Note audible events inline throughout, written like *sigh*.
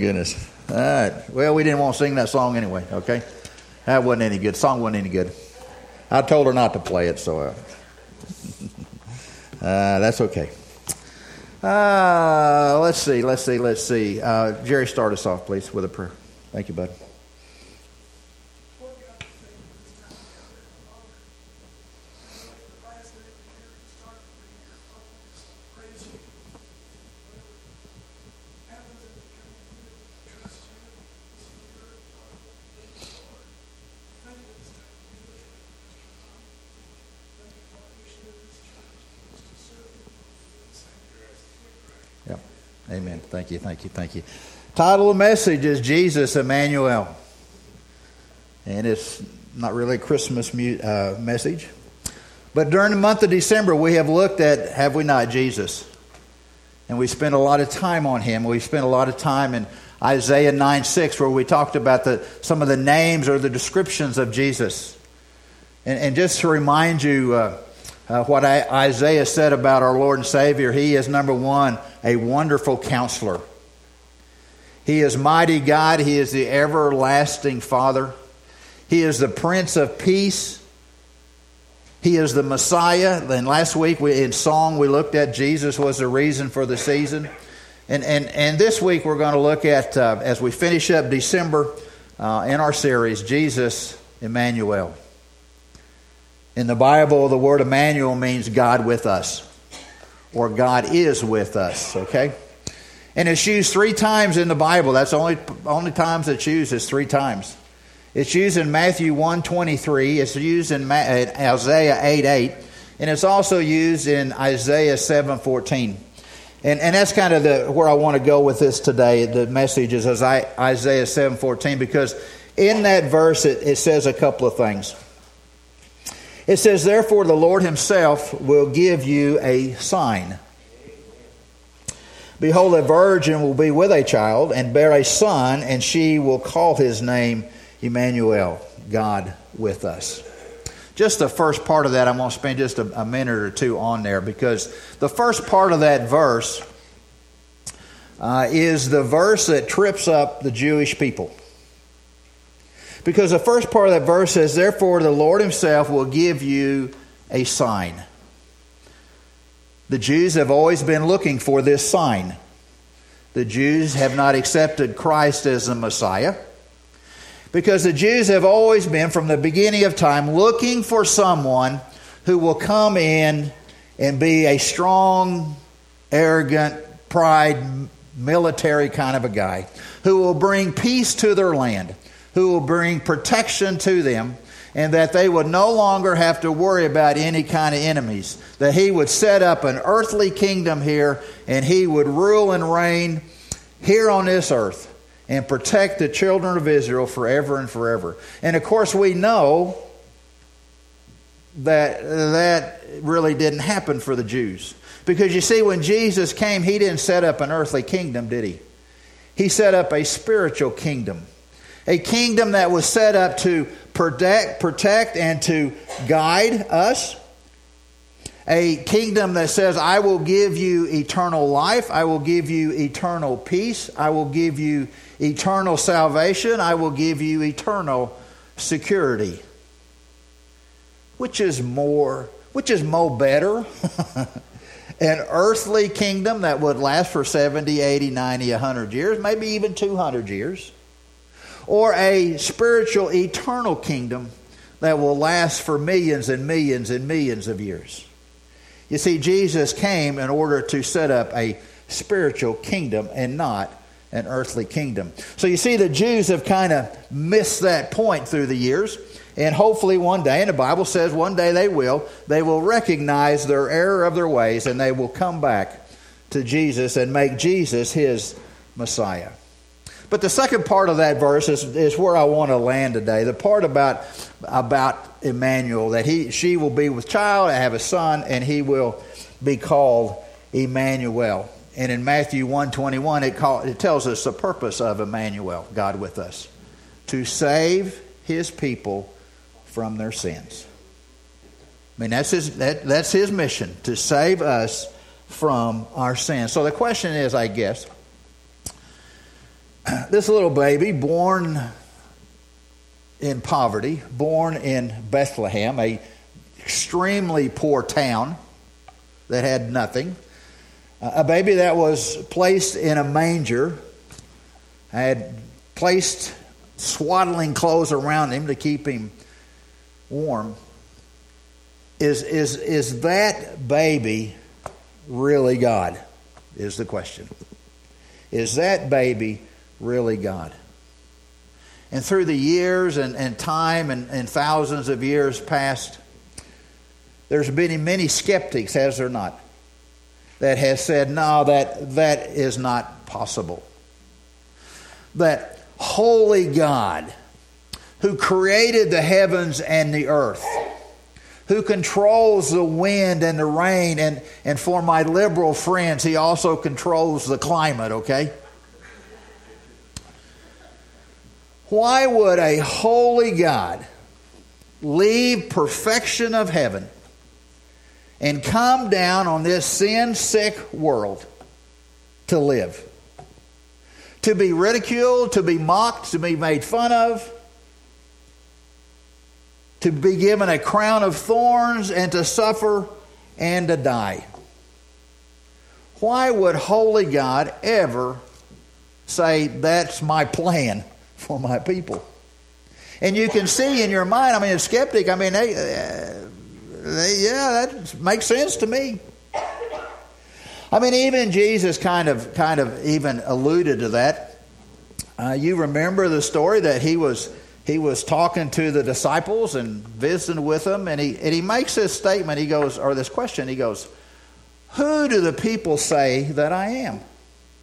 goodness. All right. Well, we didn't want to sing that song anyway, okay? That wasn't any good. Song wasn't any good. I told her not to play it, so uh, *laughs* uh, that's okay. Uh, let's see, let's see, let's see. Uh, Jerry, start us off, please, with a prayer. Thank you, bud. Amen. Thank you, thank you, thank you. Title of the message is Jesus Emmanuel. And it's not really a Christmas mu- uh, message. But during the month of December, we have looked at, have we not, Jesus? And we spent a lot of time on him. We spent a lot of time in Isaiah 9 6, where we talked about the, some of the names or the descriptions of Jesus. And, and just to remind you, uh, uh, what I, Isaiah said about our Lord and Savior. He is, number one, a wonderful counselor. He is mighty God. He is the everlasting Father. He is the Prince of Peace. He is the Messiah. And last week we, in song we looked at Jesus was the reason for the season. And, and, and this week we're going to look at, uh, as we finish up December uh, in our series, Jesus Emmanuel. In the Bible, the word Emmanuel means God with us, or God is with us, okay? And it's used three times in the Bible. That's the only, only times it's used is three times. It's used in Matthew 1.23. It's used in uh, Isaiah 8, 8. And it's also used in Isaiah 7.14. And, and that's kind of the, where I want to go with this today. The message is Isaiah 7.14 because in that verse it, it says a couple of things. It says, Therefore, the Lord himself will give you a sign. Behold, a virgin will be with a child and bear a son, and she will call his name Emmanuel, God with us. Just the first part of that, I'm going to spend just a, a minute or two on there because the first part of that verse uh, is the verse that trips up the Jewish people. Because the first part of that verse says, Therefore, the Lord Himself will give you a sign. The Jews have always been looking for this sign. The Jews have not accepted Christ as the Messiah because the Jews have always been, from the beginning of time, looking for someone who will come in and be a strong, arrogant, pride, military kind of a guy who will bring peace to their land who will bring protection to them, and that they would no longer have to worry about any kind of enemies. That he would set up an earthly kingdom here, and he would rule and reign here on this earth and protect the children of Israel forever and forever. And of course, we know that that really didn't happen for the Jews. Because you see, when Jesus came, he didn't set up an earthly kingdom, did he? He set up a spiritual kingdom a kingdom that was set up to protect, protect and to guide us. A kingdom that says, I will give you eternal life. I will give you eternal peace. I will give you eternal salvation. I will give you eternal security. Which is more, which is more better? *laughs* An earthly kingdom that would last for 70, 80, 90, 100 years, maybe even 200 years or a spiritual eternal kingdom that will last for millions and millions and millions of years. You see, Jesus came in order to set up a spiritual kingdom and not an earthly kingdom. So you see, the Jews have kind of missed that point through the years. And hopefully, one day, and the Bible says one day they will, they will recognize their error of their ways and they will come back to Jesus and make Jesus his Messiah. But the second part of that verse is, is where I want to land today. The part about about Emmanuel, that he she will be with child, have a son, and he will be called Emmanuel. And in Matthew 121, it, call, it tells us the purpose of Emmanuel, God with us, to save his people from their sins. I mean, that's his, that, that's his mission, to save us from our sins. So the question is, I guess, *clears throat* this little baby born in poverty, born in Bethlehem, a extremely poor town that had nothing, uh, a baby that was placed in a manger, had placed swaddling clothes around him to keep him warm. Is, is, is that baby really God? Is the question. Is that baby really God? And through the years and, and time and, and thousands of years past, there's been many skeptics, has there not, that has said, no, that, that is not possible. That holy God, who created the heavens and the earth, who controls the wind and the rain, and, and for my liberal friends, he also controls the climate, okay? Why would a holy God leave perfection of heaven and come down on this sin sick world to live? To be ridiculed, to be mocked, to be made fun of? to be given a crown of thorns and to suffer and to die. Why would holy God ever say, That's my plan for my people? And you can see in your mind, I mean, a skeptic, I mean, they, uh, they, yeah, that makes sense to me. I mean, even Jesus kind of, kind of even alluded to that. Uh, you remember the story that he was he was talking to the disciples and visiting with them, and he, and he makes this statement. He goes, or this question, he goes, Who do the people say that I am?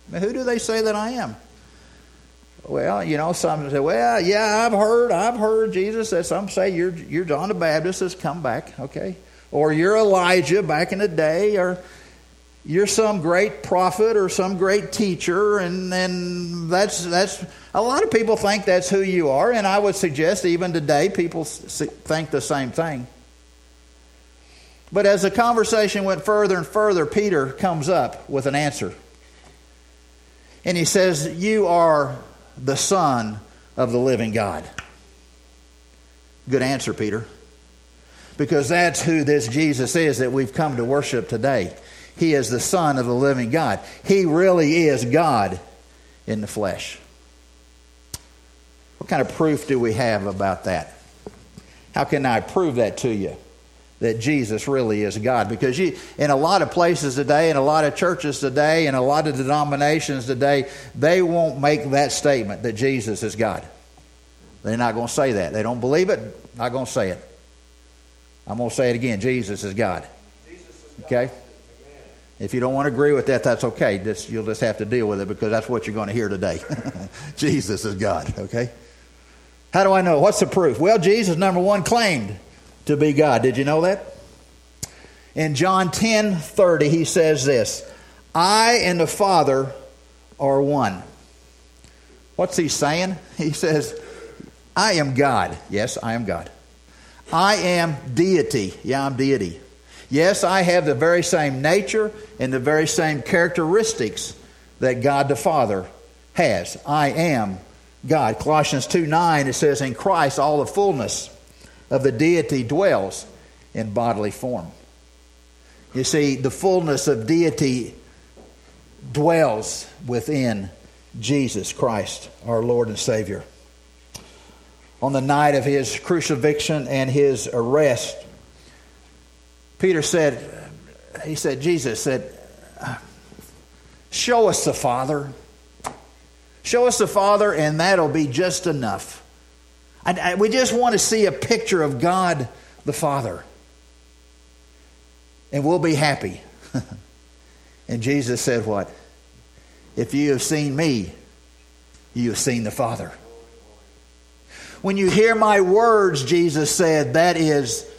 I mean, who do they say that I am? Well, you know, some say, Well, yeah, I've heard, I've heard Jesus that some say you're, you're John the Baptist has come back, okay? Or you're Elijah back in the day, or you're some great prophet or some great teacher, and then that's that's a lot of people think that's who you are, and I would suggest even today people think the same thing. But as the conversation went further and further, Peter comes up with an answer. And he says, You are the Son of the living God. Good answer, Peter. Because that's who this Jesus is that we've come to worship today. He is the Son of the living God. He really is God in the flesh. What kind of proof do we have about that? How can I prove that to you? That Jesus really is God. Because you, in a lot of places today, in a lot of churches today, in a lot of denominations today, they won't make that statement that Jesus is God. They're not going to say that. They don't believe it, not going to say it. I'm going to say it again Jesus is God. Okay? If you don't want to agree with that, that's okay. Just, you'll just have to deal with it because that's what you're going to hear today. *laughs* Jesus is God, okay? How do I know? What's the proof? Well, Jesus, number one, claimed to be God. Did you know that? In John 10 30, he says this I and the Father are one. What's he saying? *laughs* He says, I am God. Yes, I am God. I am deity. Yeah, I'm deity. Yes, I have the very same nature and the very same characteristics that God the Father has. I am God. Colossians 2 9, it says, In Christ all the fullness of the deity dwells in bodily form. You see, the fullness of deity dwells within Jesus Christ, our Lord and Savior. On the night of his crucifixion and his arrest, Peter said, he said, Jesus said, Show us the Father. Show us the Father, and that'll be just enough. I, I, we just want to see a picture of God the Father, and we'll be happy. *laughs* and Jesus said, What? If you have seen me, you have seen the Father. When you hear my words, Jesus said, that is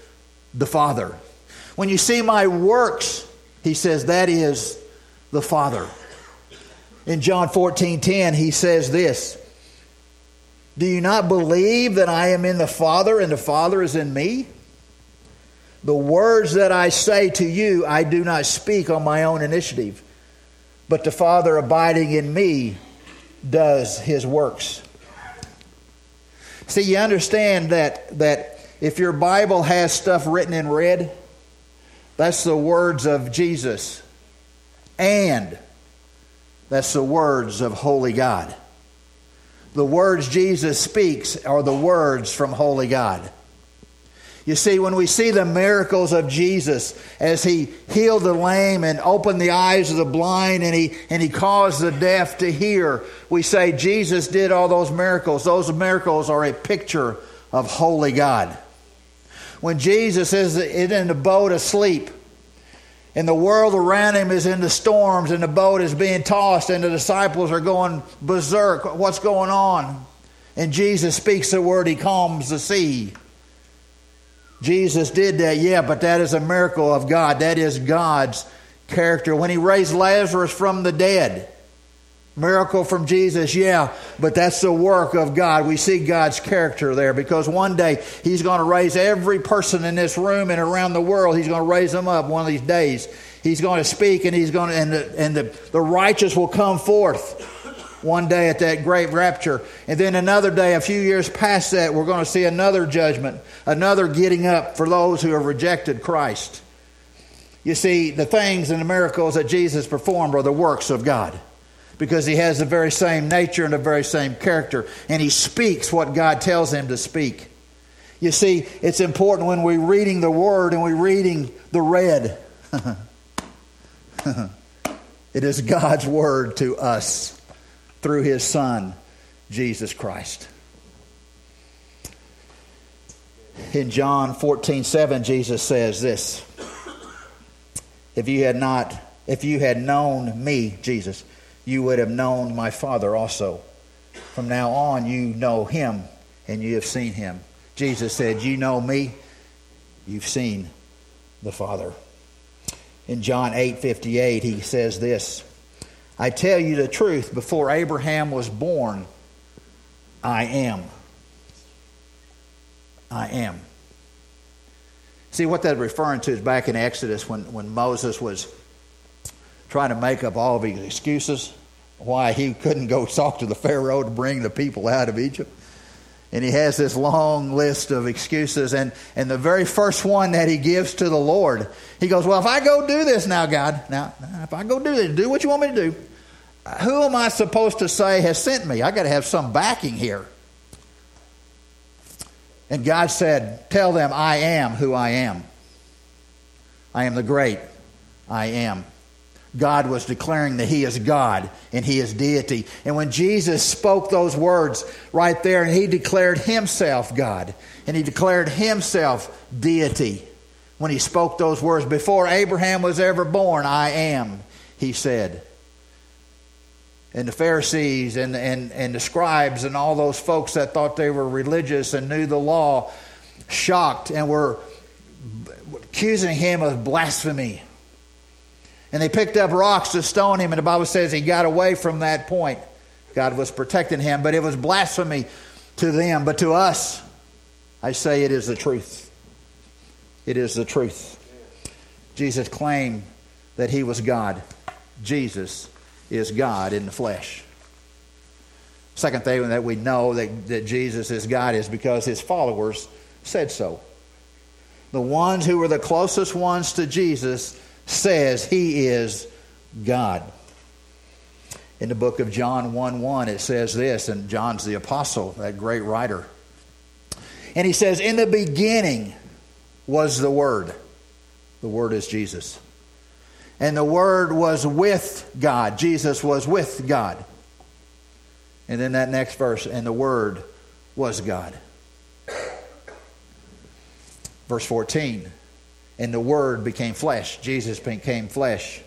the Father. When you see my works, he says, that is the Father. In John 14 10, he says this Do you not believe that I am in the Father and the Father is in me? The words that I say to you, I do not speak on my own initiative, but the Father abiding in me does his works. See, you understand that, that if your Bible has stuff written in red, that's the words of Jesus. And that's the words of Holy God. The words Jesus speaks are the words from Holy God. You see, when we see the miracles of Jesus as he healed the lame and opened the eyes of the blind and he, and he caused the deaf to hear, we say Jesus did all those miracles. Those miracles are a picture of holy God. When Jesus is in the boat asleep, and the world around him is in the storms, and the boat is being tossed, and the disciples are going berserk. What's going on? And Jesus speaks the word, he calms the sea. Jesus did that, yeah, but that is a miracle of God. That is God's character. When he raised Lazarus from the dead, miracle from Jesus, yeah, but that's the work of God. We see God's character there because one day he's going to raise every person in this room and around the world. He's going to raise them up one of these days. He's going to speak and he's going to, and the, and the, the righteous will come forth one day at that great rapture. And then another day, a few years past that, we're going to see another judgment, another getting up for those who have rejected Christ. You see, the things and the miracles that Jesus performed are the works of God because he has the very same nature and the very same character, and he speaks what God tells him to speak. You see, it's important when we're reading the Word and we're reading the red. *laughs* it is God's Word to us through his Son, Jesus Christ. In John 14, 7, Jesus says this If you had not, if you had known me, Jesus, you would have known my Father also. From now on, you know him and you have seen him. Jesus said, You know me, you've seen the Father. In John 8 58, he says this I tell you the truth, before Abraham was born, I am. I am. See, what that's referring to is back in Exodus when, when Moses was trying to make up all of his excuses why he couldn't go talk to the Pharaoh to bring the people out of Egypt. And he has this long list of excuses. And, and the very first one that he gives to the Lord, he goes, Well, if I go do this now, God, now, if I go do this, do what you want me to do, who am I supposed to say has sent me? I got to have some backing here. And God said, Tell them, I am who I am. I am the great I am. God was declaring that He is God and He is deity. And when Jesus spoke those words right there, and He declared Himself God and He declared Himself deity, when He spoke those words, before Abraham was ever born, I am, He said. And the Pharisees and, and, and the scribes and all those folks that thought they were religious and knew the law shocked and were accusing him of blasphemy and they picked up rocks to stone him, and the Bible says he got away from that point. God was protecting him, but it was blasphemy to them. But to us, I say it is the truth. It is the truth. Jesus claimed that he was God. Jesus is God in the flesh. Second thing that we know that, that Jesus is God is because his followers said so. The ones who were the closest ones to Jesus says he is God. In the book of John 1 1, it says this, and John's the apostle, that great writer. And he says, In the beginning was the Word. The Word is Jesus. And the Word was with God. Jesus was with God. And then that next verse, and the Word was God. Verse 14 and the Word became flesh. Jesus became flesh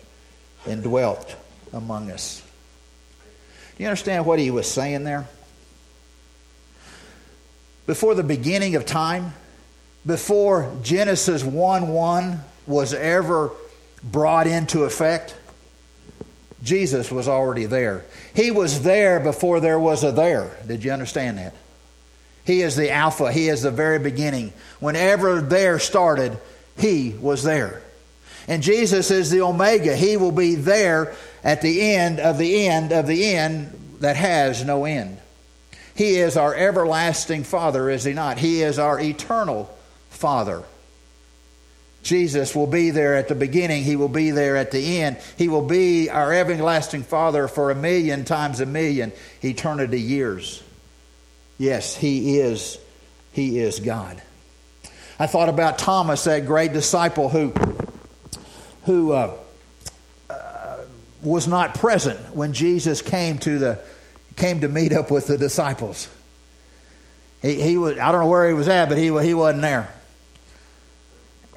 and dwelt among us. Do you understand what he was saying there? Before the beginning of time, before Genesis 1 1 was ever brought into effect, Jesus was already there. He was there before there was a there. Did you understand that? He is the Alpha, He is the very beginning. Whenever there started, he was there. And Jesus is the Omega. He will be there at the end of the end of the end, that has no end. He is our everlasting Father, is He not? He is our eternal Father. Jesus will be there at the beginning. He will be there at the end. He will be our everlasting Father for a million times a million eternity years. Yes, He is. He is God. I thought about Thomas, that great disciple who, who uh, uh, was not present when Jesus came to the came to meet up with the disciples. He, he was, I don't know where he was at, but he, he wasn't there.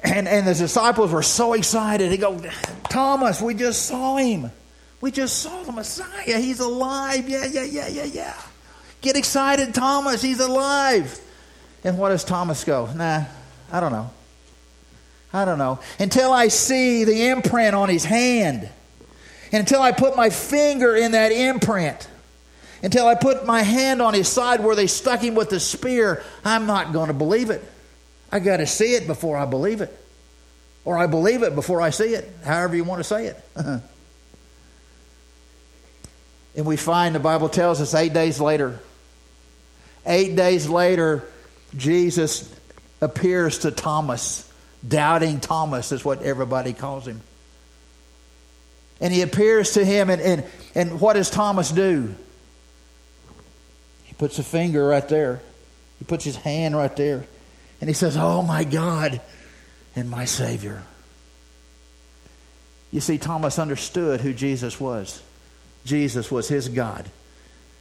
And, and the disciples were so excited. He go, Thomas, we just saw him. We just saw the Messiah. He's alive. Yeah, yeah, yeah, yeah, yeah. Get excited, Thomas. He's alive. And what does Thomas go? Nah, I don't know. I don't know. Until I see the imprint on his hand. And until I put my finger in that imprint. Until I put my hand on his side where they stuck him with the spear, I'm not going to believe it. I got to see it before I believe it. Or I believe it before I see it, however you want to say it. *laughs* and we find the Bible tells us eight days later, eight days later, Jesus appears to Thomas. Doubting Thomas is what everybody calls him. And he appears to him, and, and, and what does Thomas do? He puts a finger right there, he puts his hand right there. And he says, Oh my God and my Savior. You see, Thomas understood who Jesus was. Jesus was his God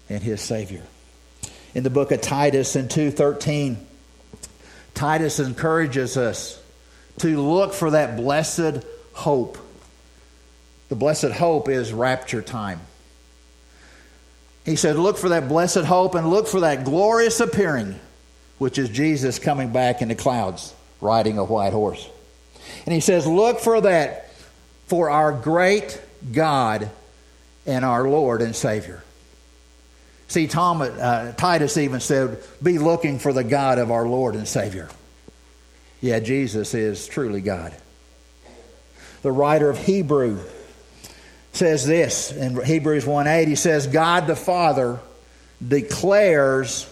and his Savior. In the book of Titus in 2:13, Titus encourages us to look for that blessed hope. The blessed hope is rapture time. He said, Look for that blessed hope and look for that glorious appearing which is Jesus coming back in the clouds riding a white horse. And he says, Look for that for our great God and our Lord and Savior. See, uh, Titus even said, Be looking for the God of our Lord and Savior. Yeah, Jesus is truly God. The writer of Hebrew says this in Hebrews 1 8, he says, God the Father declares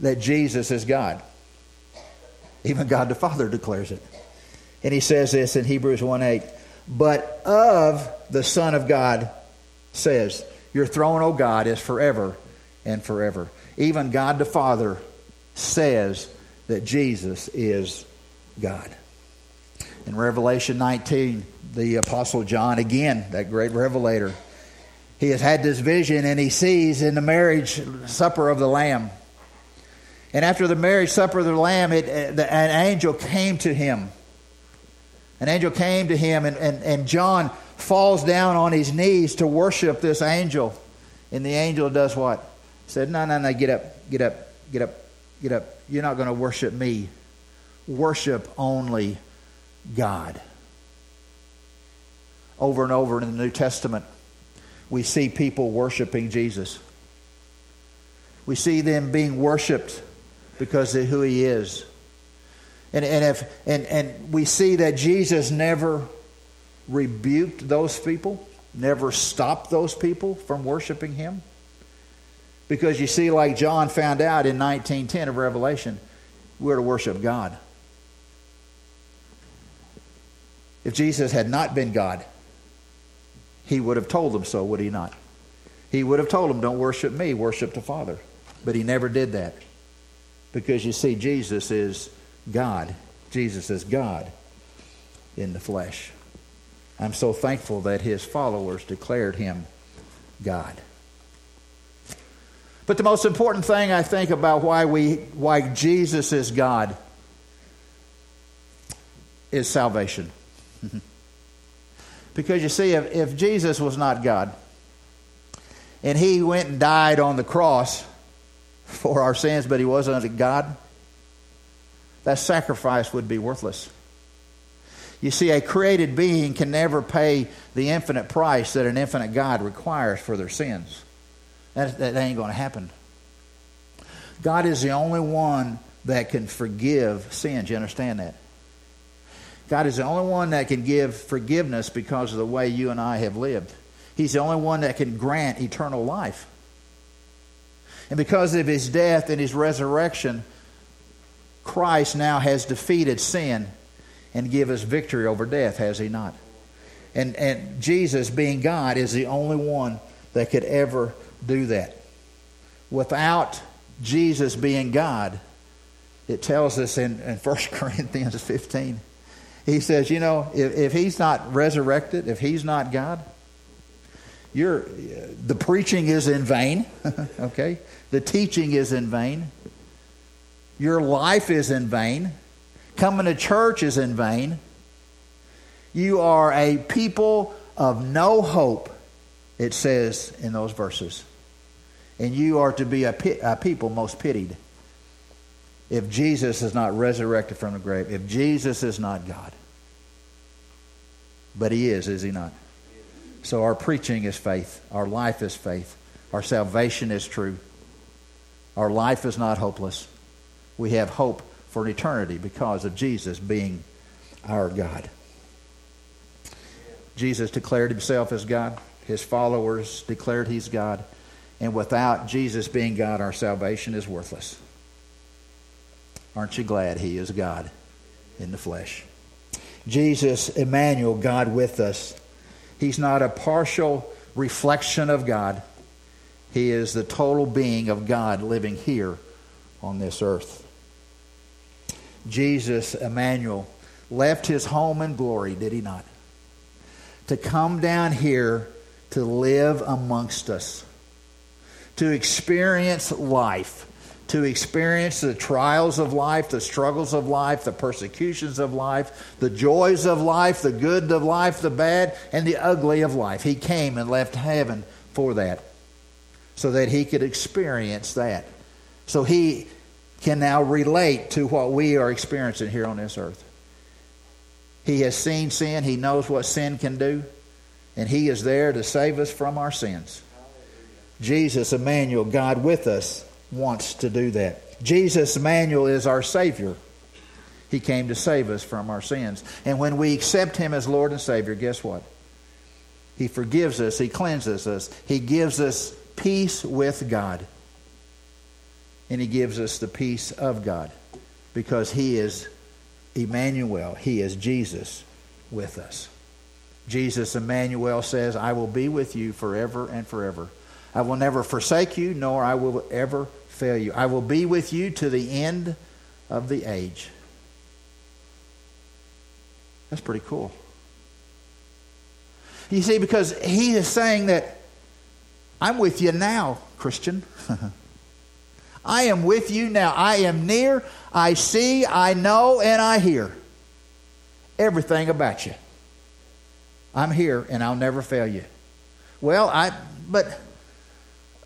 that Jesus is God. Even God the Father declares it. And he says this in Hebrews 1 8. But of the Son of God says, Your throne, O God, is forever and forever. Even God the Father says that Jesus is God. In Revelation 19, the Apostle John, again, that great revelator, he has had this vision and he sees in the marriage supper of the Lamb and after the marriage supper of the Lamb, it, uh, an angel came to him. An angel came to him, and, and, and John falls down on his knees to worship this angel. And the angel does what? Said, No, no, no, get up, get up, get up, get up. You're not going to worship me. Worship only God. Over and over in the New Testament, we see people worshiping Jesus. We see them being worshiped because of who he is. And, and, if, and, and we see that Jesus never rebuked those people, never stopped those people from worshiping him. Because you see, like John found out in 1910 of Revelation, we're to worship God. If Jesus had not been God, he would have told them so, would he not? He would have told them, Don't worship me, worship the Father. But he never did that. Because you see, Jesus is God. Jesus is God in the flesh. I'm so thankful that his followers declared him God. But the most important thing I think about why we why Jesus is God is salvation. *laughs* because you see, if, if Jesus was not God and he went and died on the cross for our sins, but he wasn't God, that sacrifice would be worthless. You see, a created being can never pay the infinite price that an infinite God requires for their sins. That, that ain't going to happen. God is the only one that can forgive sins. You understand that? God is the only one that can give forgiveness because of the way you and I have lived. He's the only one that can grant eternal life. And because of his death and his resurrection, Christ now has defeated sin and give us victory over death, has he not? And, and Jesus, being God, is the only one that could ever do that. Without Jesus being God, it tells us in, in *laughs* 1 Corinthians 15, he says, you know, if, if he's not resurrected, if he's not God, you're, the preaching is in vain, *laughs* okay? The teaching is in vain. Your life is in vain. Coming to church is in vain. You are a people of no hope, it says in those verses. And you are to be a, a people most pitied if Jesus is not resurrected from the grave, if Jesus is not God. But he is, is he not? So our preaching is faith, our life is faith, our salvation is true, our life is not hopeless. We have hope for an eternity because of Jesus being our God. Jesus declared himself as God. His followers declared he's God. And without Jesus being God, our salvation is worthless. Aren't you glad he is God in the flesh? Jesus, Emmanuel, God with us. He's not a partial reflection of God. He is the total being of God living here on this earth. Jesus, Emmanuel, left his home in glory, did he not? To come down here to live amongst us, to experience life, to experience the trials of life, the struggles of life, the persecutions of life, the joys of life, the good of life, the bad, and the ugly of life. He came and left heaven for that, so that he could experience that. So he can now relate to what we are experiencing here on this earth. He has seen sin, he knows what sin can do, and he is there to save us from our sins. Jesus, Emmanuel, God with us, wants to do that. Jesus, Emmanuel, is our Savior. He came to save us from our sins. And when we accept Him as Lord and Savior, guess what? He forgives us, He cleanses us, He gives us peace with God. And He gives us the peace of God because He is Emmanuel, He is Jesus with us. Jesus, Emmanuel, says, I will be with you forever and forever. I will never forsake you, nor I will ever fail you. I will be with you to the end of the age. That's pretty cool. You see, because he is saying that I'm with you now, Christian. *laughs* I am with you now. I am near. I see, I know, and I hear everything about you. I'm here and I'll never fail you. Well, I but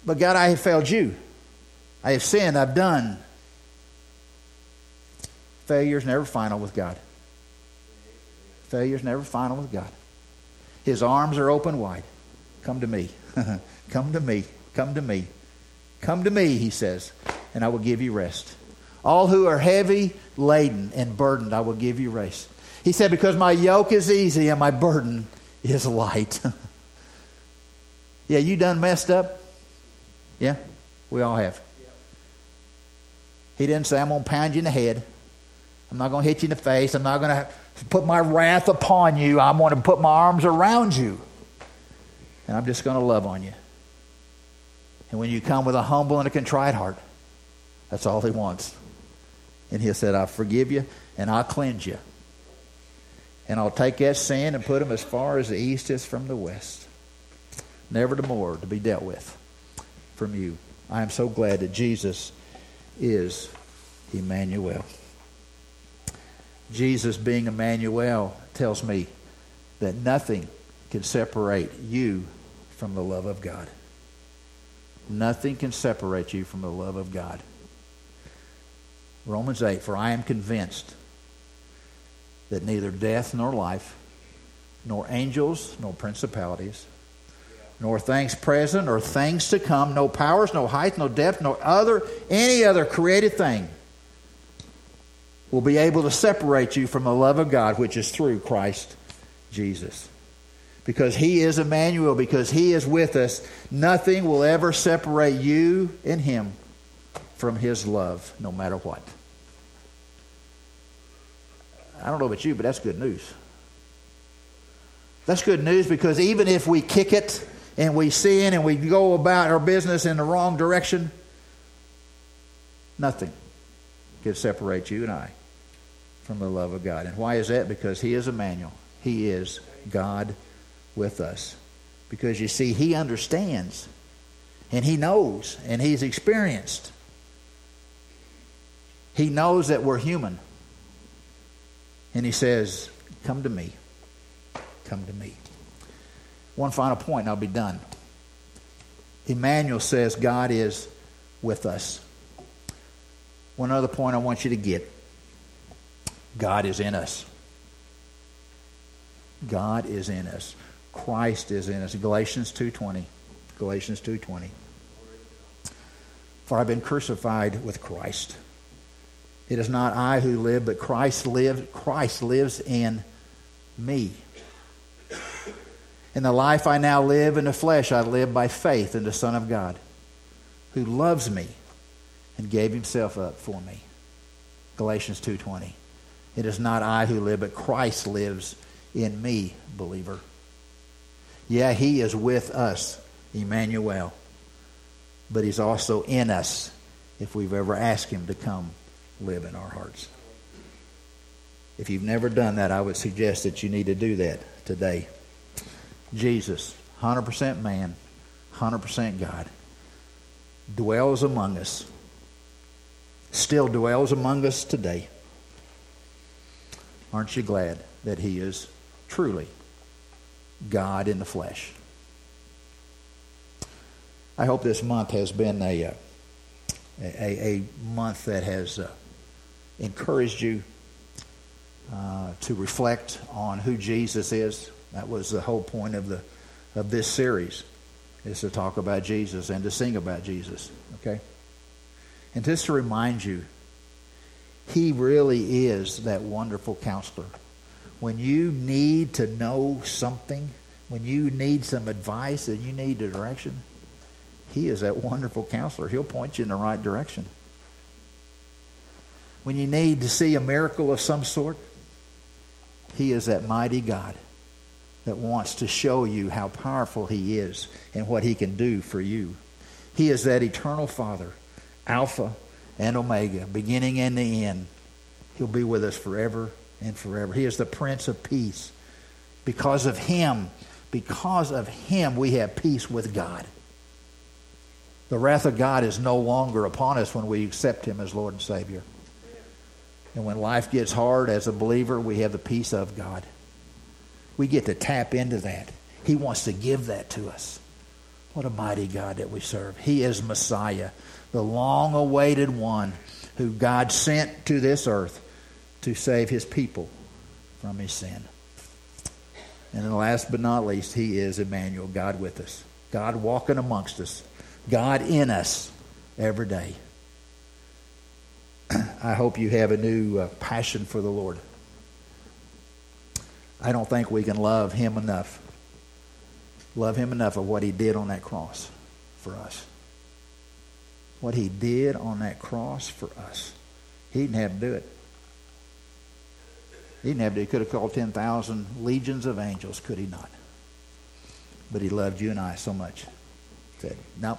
but God, I have failed you. I have sinned, I've done. Failure's never final with God. Failure's never final with God. His arms are open wide. Come to me. *laughs* Come to me. Come to me. Come to me, he says, and I will give you rest. All who are heavy laden and burdened, I will give you rest. He said, Because my yoke is easy and my burden is light. *laughs* yeah, you done messed up? Yeah, we all have. He didn't say, I'm going to pound you in the head. I'm not going to hit you in the face. I'm not going to put my wrath upon you. I'm going to put my arms around you. And I'm just going to love on you. And when you come with a humble and a contrite heart, that's all he wants. And he said, I'll forgive you and I'll cleanse you. And I'll take that sin and put them as far as the east is from the west. Never to more to be dealt with from you. I am so glad that Jesus is Emmanuel. Jesus being Emmanuel tells me that nothing can separate you from the love of God. Nothing can separate you from the love of God. Romans 8 For I am convinced that neither death nor life, nor angels, nor principalities, nor things present or things to come, no powers, no height, no depth, no other any other created thing will be able to separate you from the love of God which is through Christ Jesus. Because He is Emmanuel, because He is with us, nothing will ever separate you and Him from His love, no matter what. I don't know about you, but that's good news. That's good news because even if we kick it and we sin and we go about our business in the wrong direction, nothing can separate you and I from the love of God. And why is that? Because He is Emmanuel. He is God with us. Because you see, He understands and He knows and He's experienced. He knows that we're human. And He says, Come to me. Come to me. One final point, and I'll be done. Emmanuel says God is with us. One other point I want you to get God is in us. God is in us. Christ is in us. Galatians 2:20. Galatians 2:20. For I've been crucified with Christ. It is not I who live, but Christ lives Christ lives in me. In the life I now live in the flesh, I live by faith in the Son of God, who loves me and gave himself up for me. Galatians 2:20. It is not I who live, but Christ lives in me, believer. Yeah, he is with us, Emmanuel. But he's also in us if we've ever asked him to come live in our hearts. If you've never done that, I would suggest that you need to do that today. Jesus, 100% man, 100% God, dwells among us, still dwells among us today. Aren't you glad that he is truly God in the flesh? I hope this month has been a, uh, a, a month that has uh, encouraged you uh, to reflect on who Jesus is. That was the whole point of the of this series, is to talk about Jesus and to sing about Jesus. Okay, and just to remind you, He really is that wonderful counselor. When you need to know something, when you need some advice and you need direction, He is that wonderful counselor. He'll point you in the right direction. When you need to see a miracle of some sort, He is that mighty God that wants to show you how powerful He is and what He can do for you. He is that eternal Father, Alpha and Omega, beginning and the end. He'll be with us forever and forever. He is the Prince of Peace. Because of Him, because of Him, we have peace with God. The wrath of God is no longer upon us when we accept Him as Lord and Savior. And when life gets hard as a believer, we have the peace of God. We get to tap into that. He wants to give that to us. What a mighty God that we serve. He is Messiah, the long awaited one who God sent to this earth to save his people from his sin. And then last but not least, he is Emmanuel, God with us. God walking amongst us. God in us every day. *clears throat* I hope you have a new uh, passion for the Lord. I don't think we can love him enough. Love him enough of what he did on that cross for us. What he did on that cross for us. He didn't have to do it. He didn't have to. He could have called 10,000 legions of angels, could he not? But he loved you and I so much. He said, nope.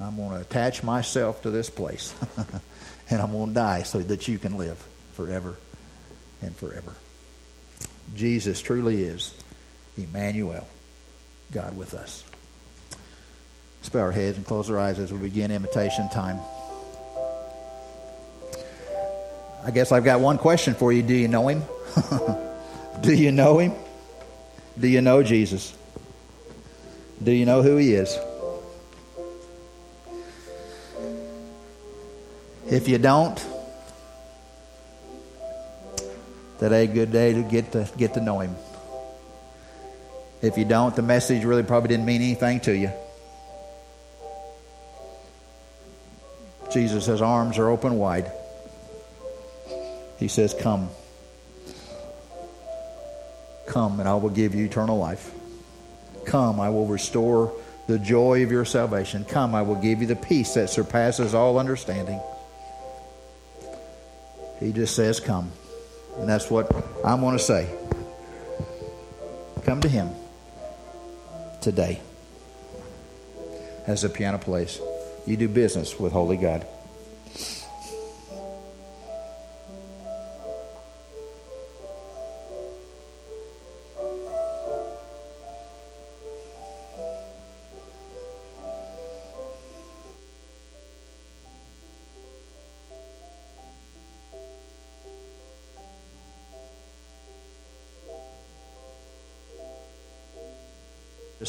I'm going to attach myself to this place. *laughs* and I'm going to die so that you can live forever and forever. Jesus truly is Emmanuel, God with us. Let's bow our heads and close our eyes as we begin imitation time. I guess I've got one question for you. Do you know him? *laughs* Do you know him? Do you know Jesus? Do you know who he is? If you don't, today a good day to get to get to know him. If you don't, the message really probably didn't mean anything to you. Jesus' arms are open wide. He says, Come. Come, and I will give you eternal life. Come, I will restore the joy of your salvation. Come, I will give you the peace that surpasses all understanding. He just says, Come. And that's what I'm going to say. Come to Him today. As the piano plays, you do business with Holy God.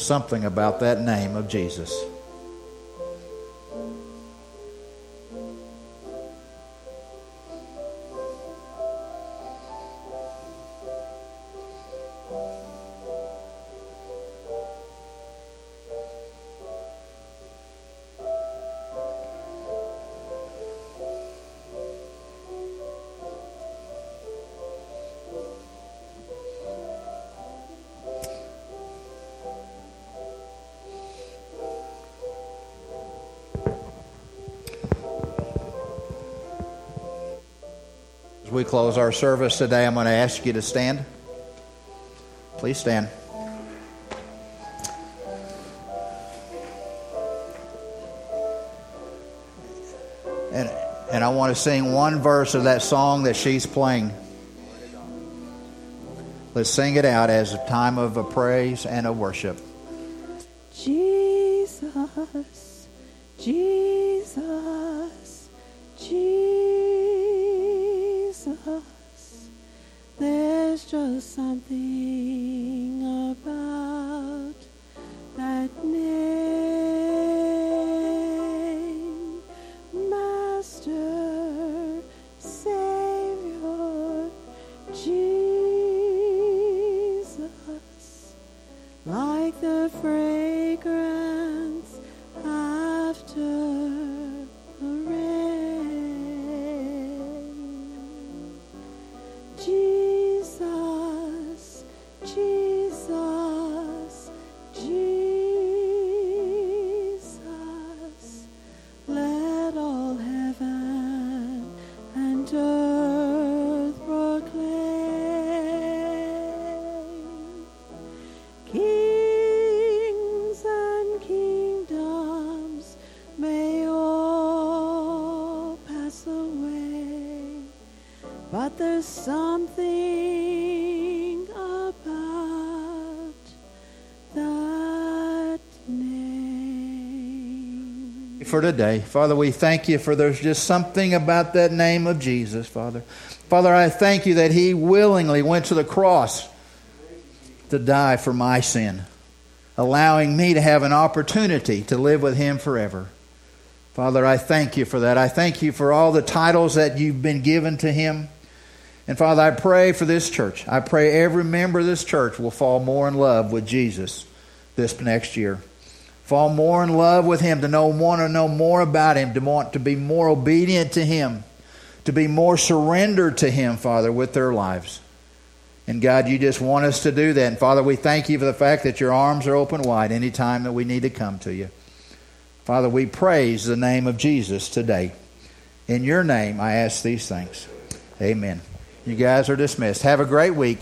Something about that name of Jesus. Close our service today, I'm going to ask you to stand. Please stand. And, and I want to sing one verse of that song that she's playing. Let's sing it out as a time of a praise and a worship. Jesus. There's just something about for today. Father, we thank you for there's just something about that name of Jesus, Father. Father, I thank you that he willingly went to the cross to die for my sin, allowing me to have an opportunity to live with him forever. Father, I thank you for that. I thank you for all the titles that you've been given to him. And Father, I pray for this church. I pray every member of this church will fall more in love with Jesus this next year. Fall more in love with him, to know want to know more about him, to want to be more obedient to him, to be more surrendered to him, Father, with their lives. And God, you just want us to do that. And Father, we thank you for the fact that your arms are open wide anytime that we need to come to you. Father, we praise the name of Jesus today. In your name, I ask these things. Amen. You guys are dismissed. Have a great week.